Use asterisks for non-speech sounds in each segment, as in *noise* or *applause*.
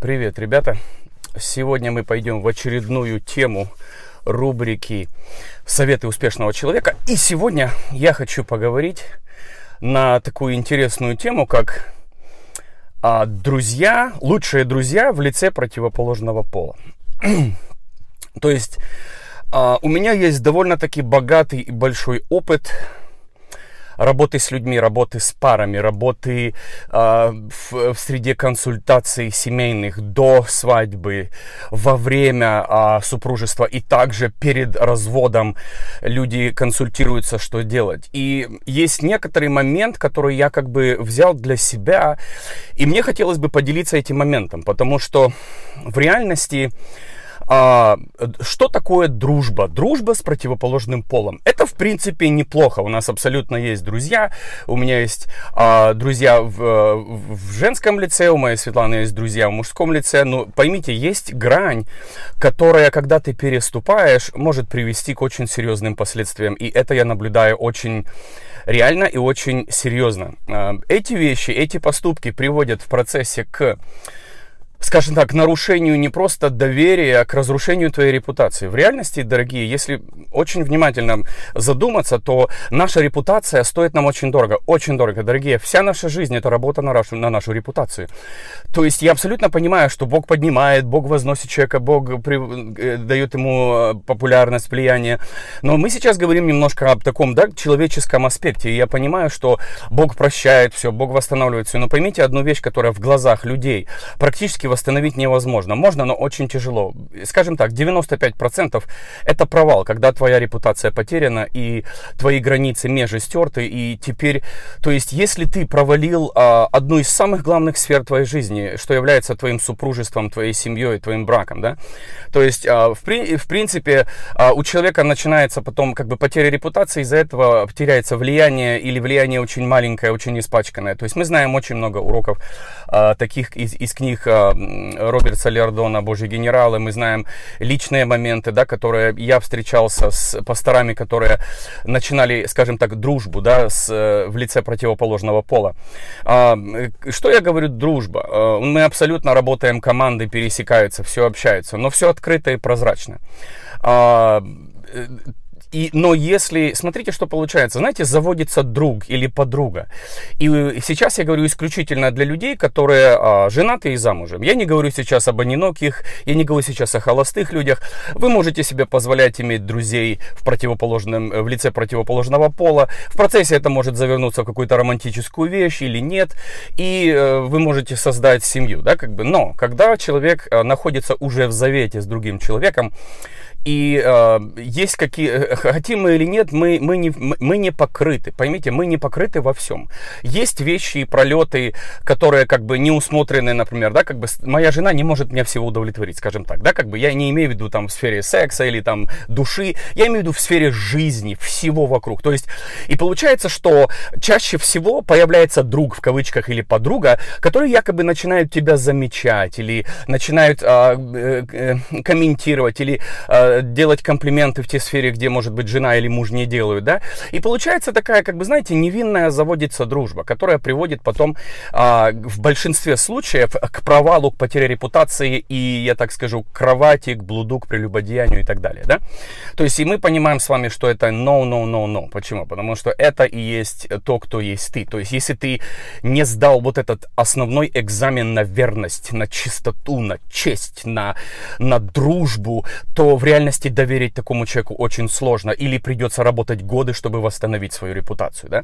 Привет, ребята! Сегодня мы пойдем в очередную тему рубрики «Советы успешного человека». И сегодня я хочу поговорить на такую интересную тему, как а, друзья, лучшие друзья в лице противоположного пола. *clears throat* То есть а, у меня есть довольно-таки богатый и большой опыт работы с людьми, работы с парами, работы э, в, в среде консультаций семейных до свадьбы, во время э, супружества и также перед разводом люди консультируются, что делать. И есть некоторый момент, который я как бы взял для себя, и мне хотелось бы поделиться этим моментом, потому что в реальности а, что такое дружба? Дружба с противоположным полом. Это, в принципе, неплохо. У нас абсолютно есть друзья. У меня есть а, друзья в, в женском лице, у моей Светланы есть друзья в мужском лице. Но поймите, есть грань, которая, когда ты переступаешь, может привести к очень серьезным последствиям. И это я наблюдаю очень реально и очень серьезно. А, эти вещи, эти поступки приводят в процессе к скажем так, нарушению не просто доверия, а к разрушению твоей репутации. В реальности, дорогие, если очень внимательно задуматься, то наша репутация стоит нам очень дорого. Очень дорого, дорогие. Вся наша жизнь это работа на нашу, на нашу репутацию. То есть я абсолютно понимаю, что Бог поднимает, Бог возносит человека, Бог при, э, дает ему э, популярность, влияние. Но мы сейчас говорим немножко об таком да, человеческом аспекте. И я понимаю, что Бог прощает все, Бог восстанавливает все. Но поймите одну вещь, которая в глазах людей практически восстановить невозможно. Можно, но очень тяжело. Скажем так, 95% это провал, когда твоя репутация потеряна и твои границы межи стерты. И теперь, то есть, если ты провалил а, одну из самых главных сфер твоей жизни, что является твоим супружеством, твоей семьей, твоим браком, да, то есть, а, в, в принципе, а, у человека начинается потом как бы потеря репутации, из-за этого теряется влияние или влияние очень маленькое, очень испачканное. То есть, мы знаем очень много уроков а, таких из, из книг а, Роберта Лердона «Божьи генералы», мы знаем личные моменты, да, которые я встречался с пасторами, которые начинали, скажем так, дружбу, да, с, в лице противоположного пола. А, что я говорю дружба? А, мы абсолютно работаем, команды пересекаются, все общаются, но все открыто и прозрачно. И, но если, смотрите, что получается, знаете, заводится друг или подруга. И сейчас я говорю исключительно для людей, которые а, женаты и замужем. Я не говорю сейчас об одиноких, я не говорю сейчас о холостых людях. Вы можете себе позволять иметь друзей в противоположном, в лице противоположного пола. В процессе это может завернуться в какую-то романтическую вещь или нет. И э, вы можете создать семью, да, как бы. Но когда человек э, находится уже в завете с другим человеком, и э, есть какие, э, хотим мы или нет, мы, мы, не, мы не покрыты. Поймите, мы не покрыты во всем. Есть вещи и пролеты, которые как бы не усмотрены, например, да, как бы моя жена не может меня всего удовлетворить, скажем так, да, как бы я не имею в виду там в сфере секса или там души, я имею в виду в сфере жизни, всего вокруг. То есть, и получается, что чаще всего появляется друг в кавычках или подруга, которые якобы начинают тебя замечать или начинают а, э, э, комментировать или э, делать комплименты в те сфере, где, может быть, жена или муж не делают, да. И получается такая, как бы, знаете, невинная заводится дружба, которая приводит потом а, в большинстве случаев к провалу, к потере репутации и, я так скажу, к кровати, к блуду, к прелюбодеянию и так далее, да. То есть и мы понимаем с вами, что это no, no, no, no. Почему? Потому что это и есть то, кто есть ты. То есть если ты не сдал вот этот основной экзамен на верность, на чистоту, на честь, на, на дружбу, то в реальности реальности доверить такому человеку очень сложно. Или придется работать годы, чтобы восстановить свою репутацию, да.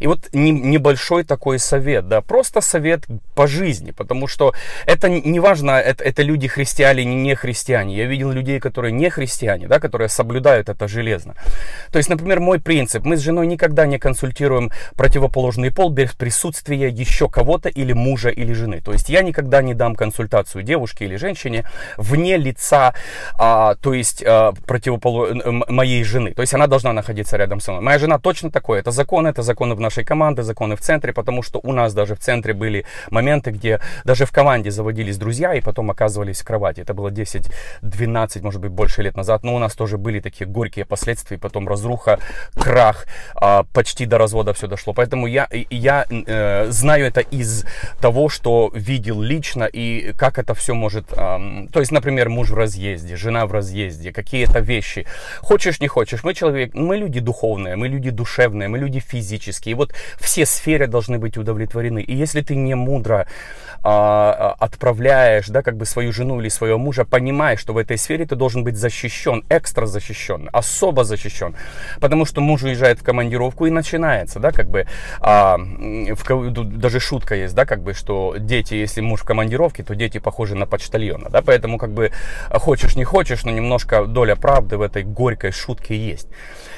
И вот не, небольшой такой совет, да, просто совет по жизни, потому что это не важно, это, это люди христиане не христиане. Я видел людей, которые не христиане, да, которые соблюдают это железно. То есть, например, мой принцип, мы с женой никогда не консультируем противоположный пол без присутствия еще кого-то или мужа или жены. То есть я никогда не дам консультацию девушке или женщине вне лица, а, то есть есть э, противополо... моей жены. То есть она должна находиться рядом со мной. Моя жена точно такое. Это законы, это законы в нашей команде, законы в центре, потому что у нас даже в центре были моменты, где даже в команде заводились друзья и потом оказывались в кровати. Это было 10-12, может быть, больше лет назад. Но у нас тоже были такие горькие последствия, потом разруха, крах, э, почти до развода все дошло. Поэтому я, я э, знаю это из того, что видел лично и как это все может... Э, то есть, например, муж в разъезде, жена в разъезде, какие-то вещи. Хочешь, не хочешь, мы человек, мы люди духовные, мы люди душевные, мы люди физические. И вот все сферы должны быть удовлетворены. И если ты не мудро а, отправляешь, да, как бы свою жену или своего мужа, понимая, что в этой сфере ты должен быть защищен, экстра защищен, особо защищен. Потому что муж уезжает в командировку и начинается, да, как бы, а, в, даже шутка есть, да, как бы, что дети, если муж в командировке, то дети похожи на почтальона, да, поэтому, как бы, хочешь не хочешь, но немножко доля правды в этой горькой шутке есть.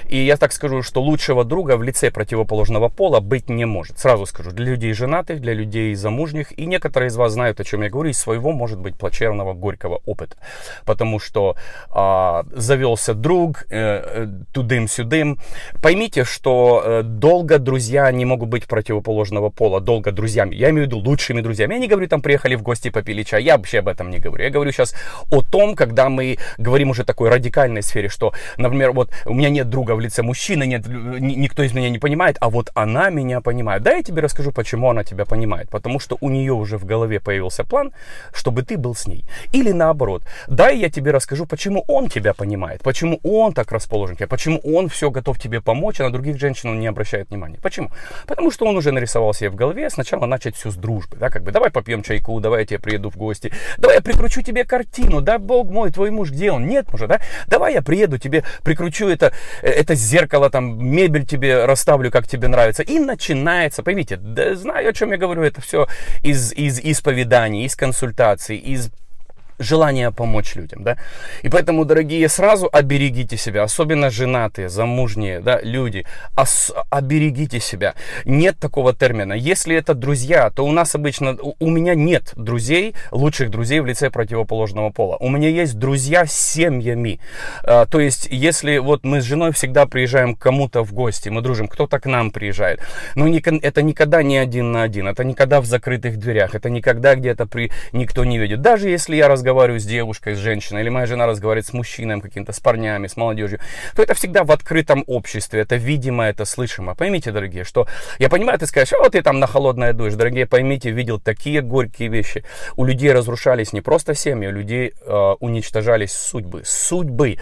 И я так скажу, что лучшего друга в лице противоположного пола быть не может. Сразу скажу, для людей женатых, для людей замужних, и некоторые из вас знают, о чем я говорю, из своего, может быть, плачевного, горького опыта. Потому что а, завелся друг, э, э, тудым-сюдым. Поймите, что э, долго друзья не могут быть противоположного пола, долго друзьями. Я имею в виду лучшими друзьями. Я не говорю, там приехали в гости, попили чай. Я вообще об этом не говорю. Я говорю сейчас о том, когда мы говорим уже такой радикальной сфере, что, например, вот у меня нет друга в лице мужчины, нет, никто из меня не понимает, а вот она меня понимает. Да, я тебе расскажу, почему она тебя понимает. Потому что у нее уже в голове появился план, чтобы ты был с ней. Или наоборот. Да, я тебе расскажу, почему он тебя понимает, почему он так расположен к тебе, почему он все готов тебе помочь, а на других женщин он не обращает внимания. Почему? Потому что он уже нарисовал себе в голове сначала начать все с дружбы. Да, как бы, давай попьем чайку, давай я тебе приеду в гости, давай я прикручу тебе картину, да, бог мой, твой муж где он? Нет мужа, да? Давай я приеду тебе, прикручу это, э, это зеркало, там, мебель тебе расставлю, как тебе нравится. И начинается, поймите, да, знаю, о чем я говорю, это все из, из исповеданий, из консультаций, из желание помочь людям, да. И поэтому, дорогие, сразу оберегите себя, особенно женатые, замужние, да, люди, ос- оберегите себя. Нет такого термина. Если это друзья, то у нас обычно, у меня нет друзей, лучших друзей в лице противоположного пола. У меня есть друзья с семьями. А, то есть, если вот мы с женой всегда приезжаем к кому-то в гости, мы дружим, кто-то к нам приезжает, но не, это никогда не один на один, это никогда в закрытых дверях, это никогда где-то при никто не видит. Даже если я разговариваю разговариваю с девушкой, с женщиной, или моя жена разговаривает с мужчиной каким-то, с парнями, с молодежью, то это всегда в открытом обществе, это видимо, это слышимо. Поймите, дорогие, что я понимаю, ты скажешь, о, ты там на холодное дуешь. Дорогие, поймите, видел такие горькие вещи. У людей разрушались не просто семьи, у людей э, уничтожались судьбы. Судьбы,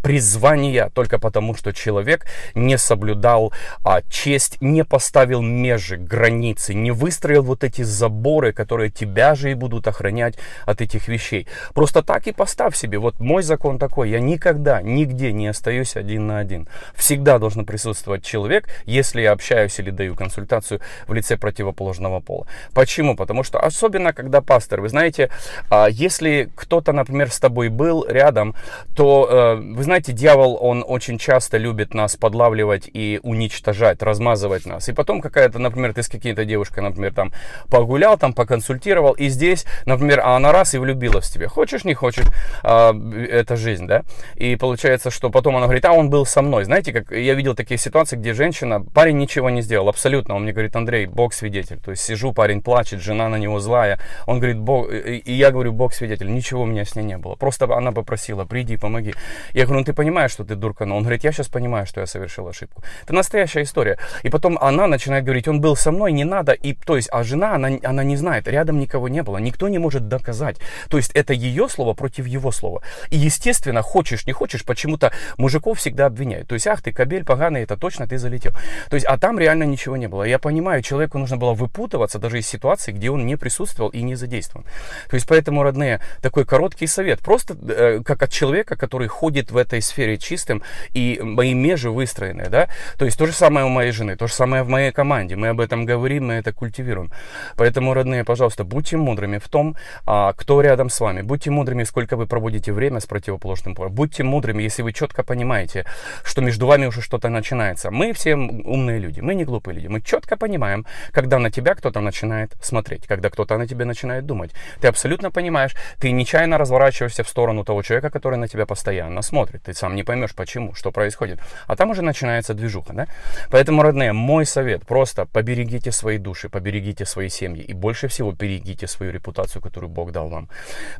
призвания, только потому, что человек не соблюдал а, честь, не поставил межи, границы, не выстроил вот эти заборы, которые тебя же и будут охранять от этих вещей. Просто так и поставь себе. Вот мой закон такой. Я никогда, нигде не остаюсь один на один. Всегда должен присутствовать человек, если я общаюсь или даю консультацию в лице противоположного пола. Почему? Потому что особенно, когда пастор, вы знаете, а, если кто-то, например, с тобой был рядом, то, э, вы знаете, дьявол, он очень часто любит нас подлавливать и уничтожать, размазывать нас. И потом какая-то, например, ты с какой-то девушкой, например, там погулял, там поконсультировал, и здесь, например, а она раз и влюбилась тебя. Хочешь, не хочешь, а, это жизнь, да? И получается, что потом она говорит, а он был со мной. Знаете, как я видел такие ситуации, где женщина, парень ничего не сделал, абсолютно. Он мне говорит, Андрей, Бог свидетель. То есть сижу, парень плачет, жена на него злая. Он говорит, Бог, и я говорю, Бог свидетель, ничего у меня с ней не было. Просто она попросила, приди, помоги. Я говорю, ну ты понимаешь, что ты дурка, но он говорит, я сейчас понимаю, что я совершил ошибку. Это настоящая история. И потом она начинает говорить, он был со мной, не надо. И то есть, а жена, она, она не знает, рядом никого не было, никто не может доказать. То есть это ее слово против его слова. И, естественно, хочешь, не хочешь, почему-то мужиков всегда обвиняют. То есть, ах ты, кабель поганый, это точно ты залетел. То есть, а там реально ничего не было. Я понимаю, человеку нужно было выпутываться даже из ситуации, где он не присутствовал и не задействован. То есть, поэтому, родные, такой короткий совет. Просто э, как от человека, который ходит в этой сфере чистым, и мои межи выстроены, да. То есть, то же самое у моей жены, то же самое в моей команде. Мы об этом говорим, мы это культивируем. Поэтому, родные, пожалуйста, будьте мудрыми в том, а, кто рядом с вами вами. Будьте мудрыми, сколько вы проводите время с противоположным полом. Будьте мудрыми, если вы четко понимаете, что между вами уже что-то начинается. Мы все умные люди, мы не глупые люди. Мы четко понимаем, когда на тебя кто-то начинает смотреть, когда кто-то на тебя начинает думать. Ты абсолютно понимаешь, ты нечаянно разворачиваешься в сторону того человека, который на тебя постоянно смотрит. Ты сам не поймешь, почему, что происходит. А там уже начинается движуха, да? Поэтому, родные, мой совет, просто поберегите свои души, поберегите свои семьи и больше всего берегите свою репутацию, которую Бог дал вам.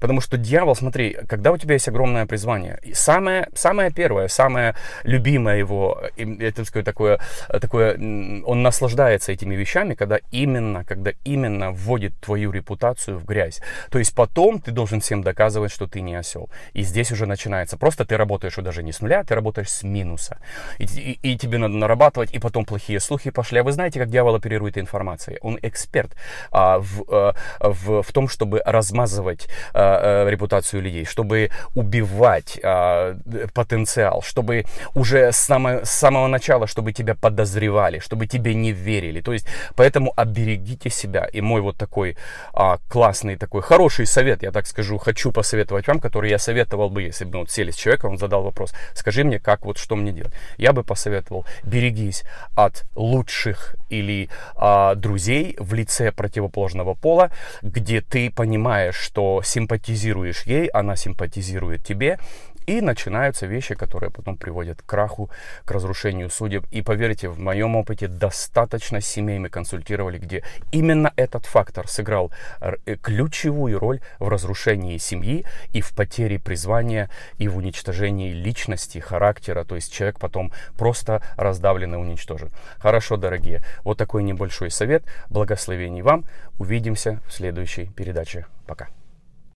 Потому что дьявол, смотри, когда у тебя есть огромное призвание, самое, самое первое, самое любимое его, это сказать, такое, такое, он наслаждается этими вещами, когда именно, когда именно вводит твою репутацию в грязь. То есть потом ты должен всем доказывать, что ты не осел. И здесь уже начинается. Просто ты работаешь уже не с нуля, ты работаешь с минуса. И, и, и тебе надо нарабатывать, и потом плохие слухи пошли. А вы знаете, как дьявол оперирует информацией? Он эксперт а, в, а, в, в том, чтобы размазывать а, а, репутацию людей, чтобы убивать а, потенциал, чтобы уже с самого, с самого начала, чтобы тебя подозревали, чтобы тебе не верили. То есть, поэтому оберегите себя. И мой вот такой а, классный, такой хороший совет, я так скажу, хочу посоветовать вам, который я советовал бы, если бы вот сели с человеком, он задал вопрос, скажи мне, как вот что мне делать. Я бы посоветовал, берегись от лучших или а, друзей в лице противоположного пола, где ты понимаешь, что симпатизируешь ей, она симпатизирует тебе, и начинаются вещи, которые потом приводят к краху, к разрушению судеб. И поверьте, в моем опыте достаточно семей мы консультировали, где именно этот фактор сыграл э, ключевую роль в разрушении семьи и в потере призвания и в уничтожении личности, характера. То есть человек потом просто раздавлен и уничтожен. Хорошо, дорогие. Вот такой небольшой совет. Благословений вам. Увидимся в следующей передаче. Пока.